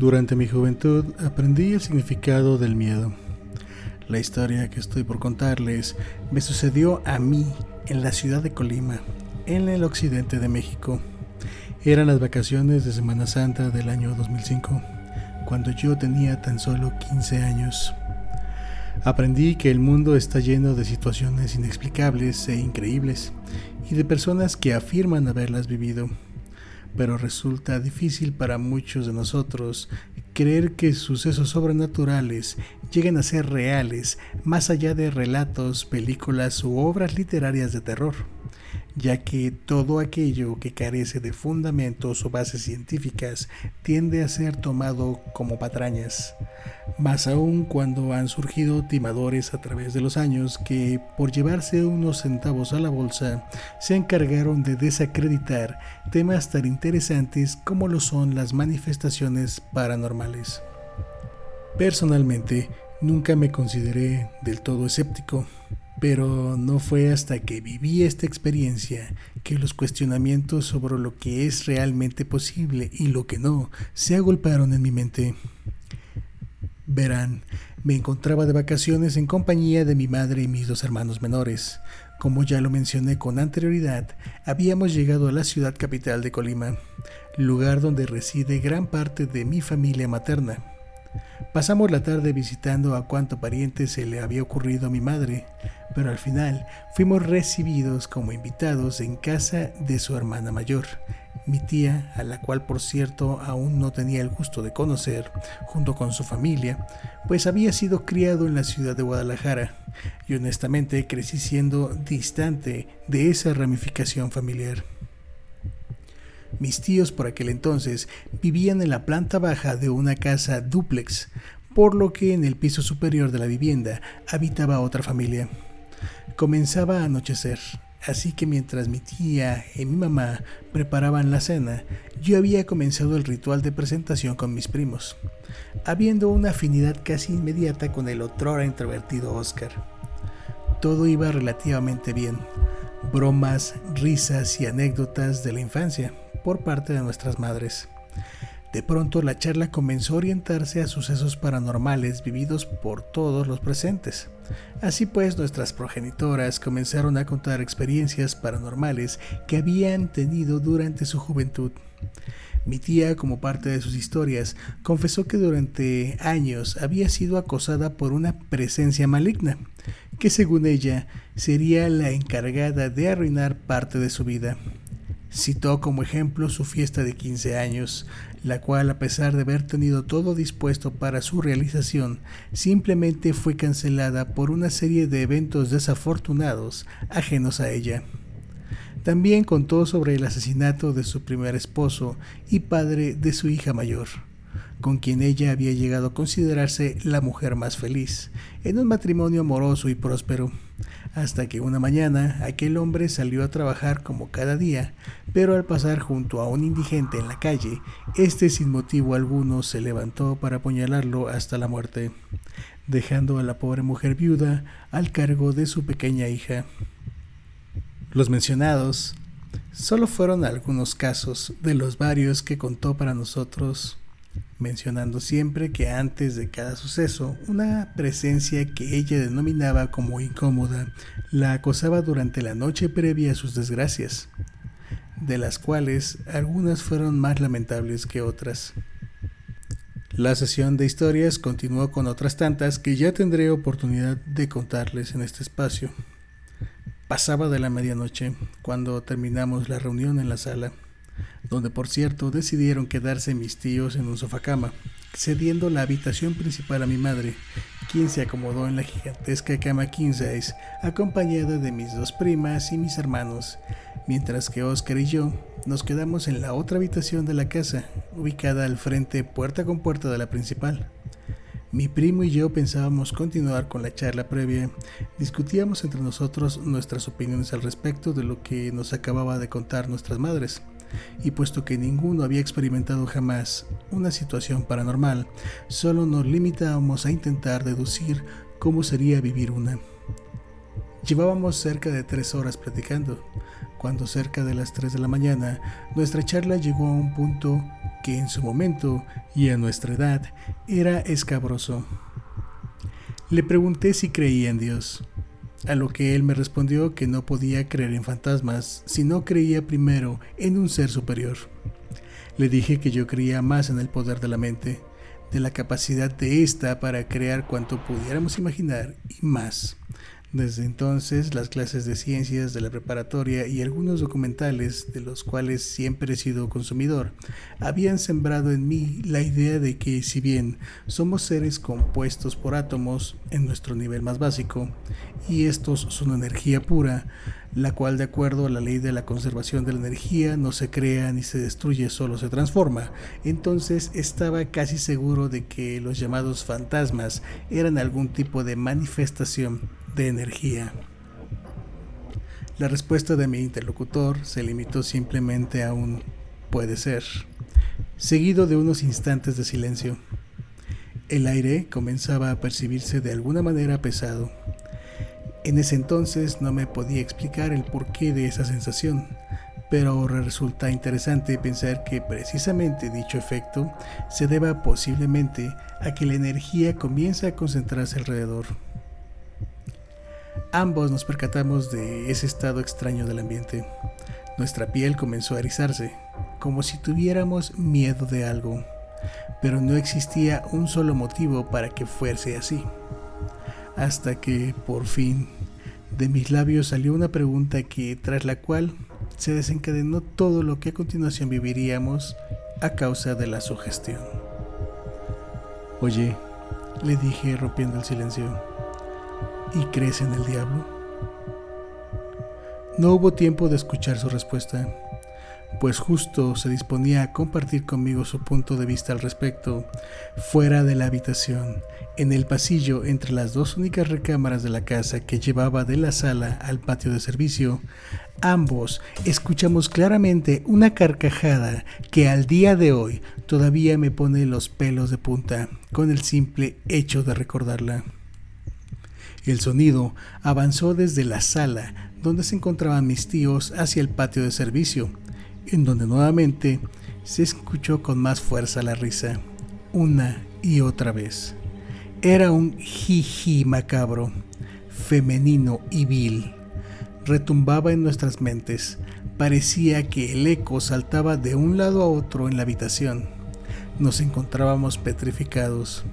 Durante mi juventud aprendí el significado del miedo. La historia que estoy por contarles me sucedió a mí en la ciudad de Colima, en el occidente de México. Eran las vacaciones de Semana Santa del año 2005, cuando yo tenía tan solo 15 años. Aprendí que el mundo está lleno de situaciones inexplicables e increíbles y de personas que afirman haberlas vivido pero resulta difícil para muchos de nosotros creer que sucesos sobrenaturales lleguen a ser reales más allá de relatos, películas u obras literarias de terror ya que todo aquello que carece de fundamentos o bases científicas tiende a ser tomado como patrañas, más aún cuando han surgido timadores a través de los años que, por llevarse unos centavos a la bolsa, se encargaron de desacreditar temas tan interesantes como lo son las manifestaciones paranormales. Personalmente, nunca me consideré del todo escéptico pero no fue hasta que viví esta experiencia que los cuestionamientos sobre lo que es realmente posible y lo que no se agolparon en mi mente. Verán, me encontraba de vacaciones en compañía de mi madre y mis dos hermanos menores. Como ya lo mencioné con anterioridad, habíamos llegado a la ciudad capital de Colima, lugar donde reside gran parte de mi familia materna. Pasamos la tarde visitando a cuánto pariente se le había ocurrido a mi madre, pero al final fuimos recibidos como invitados en casa de su hermana mayor, mi tía, a la cual por cierto aún no tenía el gusto de conocer, junto con su familia, pues había sido criado en la ciudad de Guadalajara y honestamente crecí siendo distante de esa ramificación familiar. Mis tíos por aquel entonces vivían en la planta baja de una casa dúplex, por lo que en el piso superior de la vivienda habitaba otra familia. Comenzaba a anochecer, así que mientras mi tía y mi mamá preparaban la cena, yo había comenzado el ritual de presentación con mis primos, habiendo una afinidad casi inmediata con el otrora introvertido Oscar. Todo iba relativamente bien, bromas, risas y anécdotas de la infancia por parte de nuestras madres. De pronto la charla comenzó a orientarse a sucesos paranormales vividos por todos los presentes. Así pues, nuestras progenitoras comenzaron a contar experiencias paranormales que habían tenido durante su juventud. Mi tía, como parte de sus historias, confesó que durante años había sido acosada por una presencia maligna, que según ella sería la encargada de arruinar parte de su vida. Citó como ejemplo su fiesta de 15 años, la cual a pesar de haber tenido todo dispuesto para su realización, simplemente fue cancelada por una serie de eventos desafortunados ajenos a ella. También contó sobre el asesinato de su primer esposo y padre de su hija mayor con quien ella había llegado a considerarse la mujer más feliz, en un matrimonio amoroso y próspero, hasta que una mañana aquel hombre salió a trabajar como cada día, pero al pasar junto a un indigente en la calle, este sin motivo alguno se levantó para apuñalarlo hasta la muerte, dejando a la pobre mujer viuda al cargo de su pequeña hija. Los mencionados solo fueron algunos casos de los varios que contó para nosotros mencionando siempre que antes de cada suceso, una presencia que ella denominaba como incómoda la acosaba durante la noche previa a sus desgracias, de las cuales algunas fueron más lamentables que otras. La sesión de historias continuó con otras tantas que ya tendré oportunidad de contarles en este espacio. Pasaba de la medianoche cuando terminamos la reunión en la sala donde por cierto decidieron quedarse mis tíos en un sofacama, cediendo la habitación principal a mi madre, quien se acomodó en la gigantesca cama king size, acompañada de mis dos primas y mis hermanos, mientras que Oscar y yo nos quedamos en la otra habitación de la casa, ubicada al frente puerta con puerta de la principal. Mi primo y yo pensábamos continuar con la charla previa. Discutíamos entre nosotros nuestras opiniones al respecto de lo que nos acababa de contar nuestras madres y puesto que ninguno había experimentado jamás una situación paranormal, solo nos limitábamos a intentar deducir cómo sería vivir una. Llevábamos cerca de tres horas platicando, cuando cerca de las tres de la mañana nuestra charla llegó a un punto que en su momento y a nuestra edad era escabroso. Le pregunté si creía en Dios, a lo que él me respondió que no podía creer en fantasmas si no creía primero en un ser superior. Le dije que yo creía más en el poder de la mente, de la capacidad de ésta para crear cuanto pudiéramos imaginar y más. Desde entonces, las clases de ciencias de la preparatoria y algunos documentales, de los cuales siempre he sido consumidor, habían sembrado en mí la idea de que si bien somos seres compuestos por átomos en nuestro nivel más básico, y estos son energía pura, la cual de acuerdo a la ley de la conservación de la energía no se crea ni se destruye, solo se transforma. Entonces estaba casi seguro de que los llamados fantasmas eran algún tipo de manifestación de energía. La respuesta de mi interlocutor se limitó simplemente a un puede ser, seguido de unos instantes de silencio. El aire comenzaba a percibirse de alguna manera pesado. En ese entonces no me podía explicar el porqué de esa sensación, pero resulta interesante pensar que precisamente dicho efecto se deba posiblemente a que la energía comienza a concentrarse alrededor. Ambos nos percatamos de ese estado extraño del ambiente. Nuestra piel comenzó a erizarse, como si tuviéramos miedo de algo, pero no existía un solo motivo para que fuese así. Hasta que, por fin, de mis labios salió una pregunta que, tras la cual, se desencadenó todo lo que a continuación viviríamos a causa de la sugestión. Oye, le dije rompiendo el silencio, ¿Y crees en el diablo? No hubo tiempo de escuchar su respuesta, pues justo se disponía a compartir conmigo su punto de vista al respecto, fuera de la habitación, en el pasillo entre las dos únicas recámaras de la casa que llevaba de la sala al patio de servicio, ambos escuchamos claramente una carcajada que al día de hoy todavía me pone los pelos de punta con el simple hecho de recordarla. El sonido avanzó desde la sala donde se encontraban mis tíos hacia el patio de servicio, en donde nuevamente se escuchó con más fuerza la risa, una y otra vez. Era un jiji macabro, femenino y vil. Retumbaba en nuestras mentes. Parecía que el eco saltaba de un lado a otro en la habitación. Nos encontrábamos petrificados.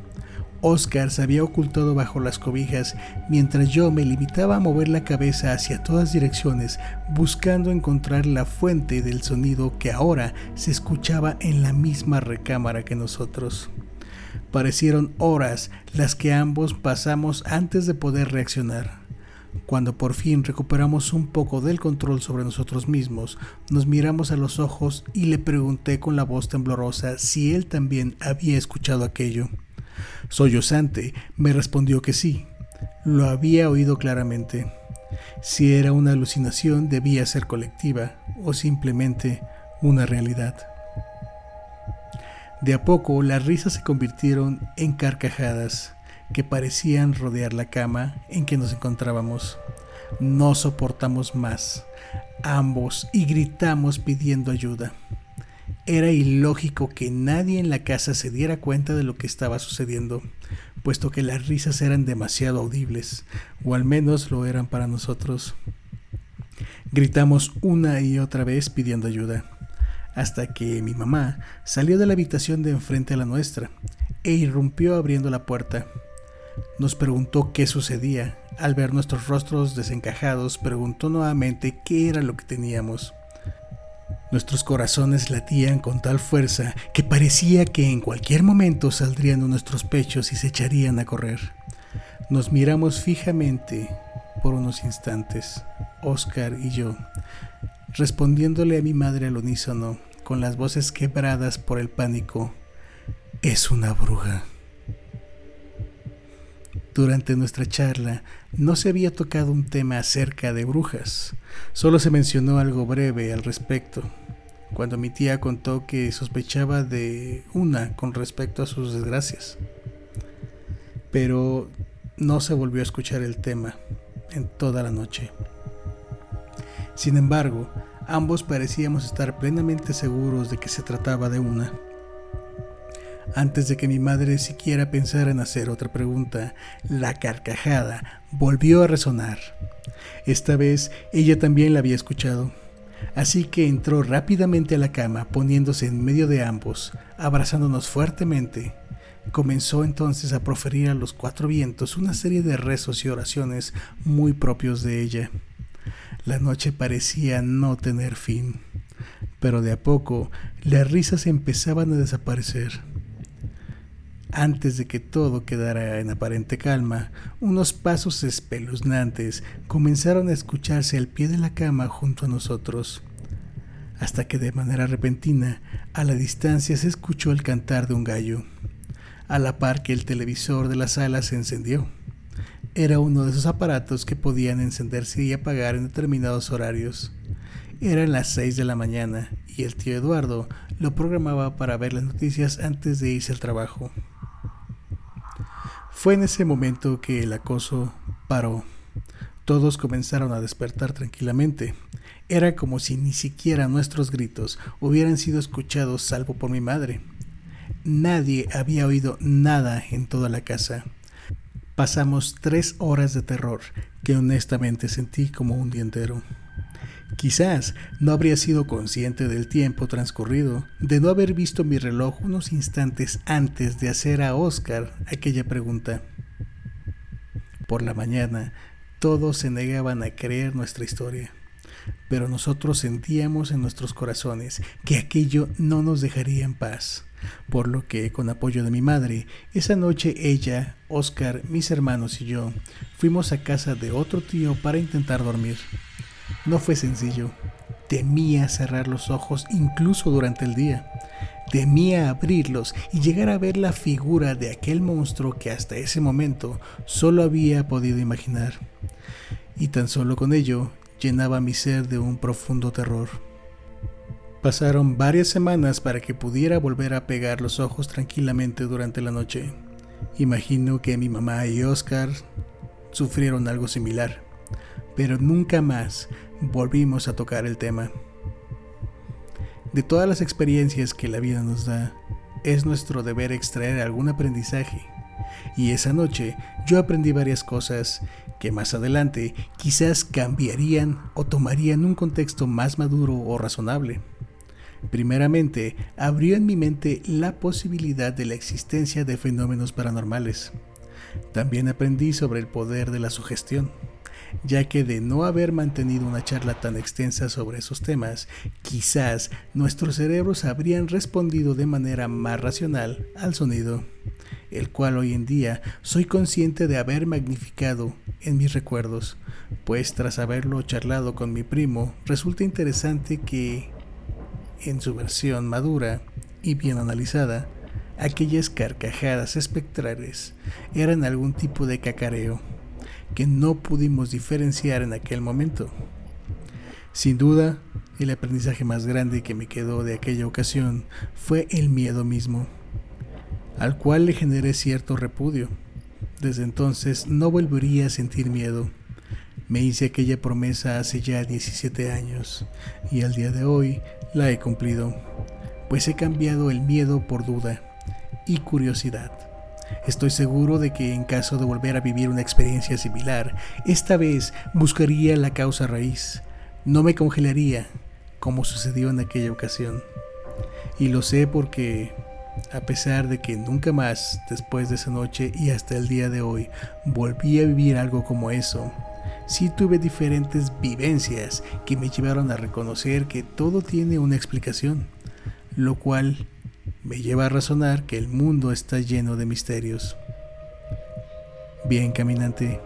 Oscar se había ocultado bajo las cobijas mientras yo me limitaba a mover la cabeza hacia todas direcciones buscando encontrar la fuente del sonido que ahora se escuchaba en la misma recámara que nosotros. Parecieron horas las que ambos pasamos antes de poder reaccionar. Cuando por fin recuperamos un poco del control sobre nosotros mismos, nos miramos a los ojos y le pregunté con la voz temblorosa si él también había escuchado aquello. Sollozante, me respondió que sí. Lo había oído claramente. Si era una alucinación, debía ser colectiva o simplemente una realidad. De a poco las risas se convirtieron en carcajadas que parecían rodear la cama en que nos encontrábamos. No soportamos más, ambos, y gritamos pidiendo ayuda. Era ilógico que nadie en la casa se diera cuenta de lo que estaba sucediendo, puesto que las risas eran demasiado audibles, o al menos lo eran para nosotros. Gritamos una y otra vez pidiendo ayuda, hasta que mi mamá salió de la habitación de enfrente a la nuestra e irrumpió abriendo la puerta. Nos preguntó qué sucedía. Al ver nuestros rostros desencajados, preguntó nuevamente qué era lo que teníamos. Nuestros corazones latían con tal fuerza que parecía que en cualquier momento saldrían de nuestros pechos y se echarían a correr. Nos miramos fijamente por unos instantes, Oscar y yo, respondiéndole a mi madre al unísono, con las voces quebradas por el pánico, es una bruja. Durante nuestra charla no se había tocado un tema acerca de brujas, solo se mencionó algo breve al respecto, cuando mi tía contó que sospechaba de una con respecto a sus desgracias. Pero no se volvió a escuchar el tema en toda la noche. Sin embargo, ambos parecíamos estar plenamente seguros de que se trataba de una, Antes de que mi madre siquiera pensara en hacer otra pregunta, la carcajada volvió a resonar. Esta vez ella también la había escuchado, así que entró rápidamente a la cama poniéndose en medio de ambos, abrazándonos fuertemente. Comenzó entonces a proferir a los cuatro vientos una serie de rezos y oraciones muy propios de ella. La noche parecía no tener fin, pero de a poco las risas empezaban a desaparecer. Antes de que todo quedara en aparente calma, unos pasos espeluznantes comenzaron a escucharse al pie de la cama junto a nosotros, hasta que de manera repentina, a la distancia se escuchó el cantar de un gallo, a la par que el televisor de la sala se encendió. Era uno de esos aparatos que podían encenderse y apagar en determinados horarios. Eran las seis de la mañana y el tío Eduardo lo programaba para ver las noticias antes de irse al trabajo. Fue en ese momento que el acoso paró. Todos comenzaron a despertar tranquilamente. Era como si ni siquiera nuestros gritos hubieran sido escuchados salvo por mi madre. Nadie había oído nada en toda la casa. Pasamos tres horas de terror que honestamente sentí como un día entero. Quizás no habría sido consciente del tiempo transcurrido, de no haber visto mi reloj unos instantes antes de hacer a Oscar aquella pregunta. Por la mañana, todos se negaban a creer nuestra historia, pero nosotros sentíamos en nuestros corazones que aquello no nos dejaría en paz, por lo que, con apoyo de mi madre, esa noche ella, Oscar, mis hermanos y yo fuimos a casa de otro tío para intentar dormir. No fue sencillo. Temía cerrar los ojos incluso durante el día. Temía abrirlos y llegar a ver la figura de aquel monstruo que hasta ese momento solo había podido imaginar. Y tan solo con ello llenaba mi ser de un profundo terror. Pasaron varias semanas para que pudiera volver a pegar los ojos tranquilamente durante la noche. Imagino que mi mamá y Oscar sufrieron algo similar pero nunca más volvimos a tocar el tema. De todas las experiencias que la vida nos da, es nuestro deber extraer algún aprendizaje. Y esa noche yo aprendí varias cosas que más adelante quizás cambiarían o tomarían un contexto más maduro o razonable. Primeramente, abrió en mi mente la posibilidad de la existencia de fenómenos paranormales. También aprendí sobre el poder de la sugestión ya que de no haber mantenido una charla tan extensa sobre esos temas, quizás nuestros cerebros habrían respondido de manera más racional al sonido, el cual hoy en día soy consciente de haber magnificado en mis recuerdos, pues tras haberlo charlado con mi primo, resulta interesante que, en su versión madura y bien analizada, aquellas carcajadas espectrales eran algún tipo de cacareo que no pudimos diferenciar en aquel momento. Sin duda, el aprendizaje más grande que me quedó de aquella ocasión fue el miedo mismo, al cual le generé cierto repudio. Desde entonces no volvería a sentir miedo. Me hice aquella promesa hace ya 17 años y al día de hoy la he cumplido, pues he cambiado el miedo por duda y curiosidad. Estoy seguro de que en caso de volver a vivir una experiencia similar, esta vez buscaría la causa raíz. No me congelaría, como sucedió en aquella ocasión. Y lo sé porque, a pesar de que nunca más, después de esa noche y hasta el día de hoy, volví a vivir algo como eso, sí tuve diferentes vivencias que me llevaron a reconocer que todo tiene una explicación, lo cual me lleva a razonar que el mundo está lleno de misterios. Bien, caminante,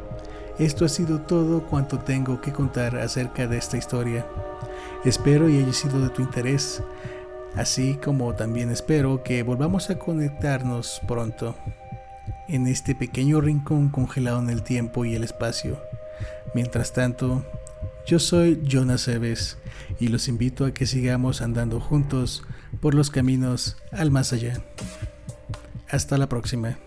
esto ha sido todo cuanto tengo que contar acerca de esta historia. Espero y haya sido de tu interés, así como también espero que volvamos a conectarnos pronto en este pequeño rincón congelado en el tiempo y el espacio. Mientras tanto, yo soy Jonas Eves y los invito a que sigamos andando juntos por los caminos al más allá. Hasta la próxima.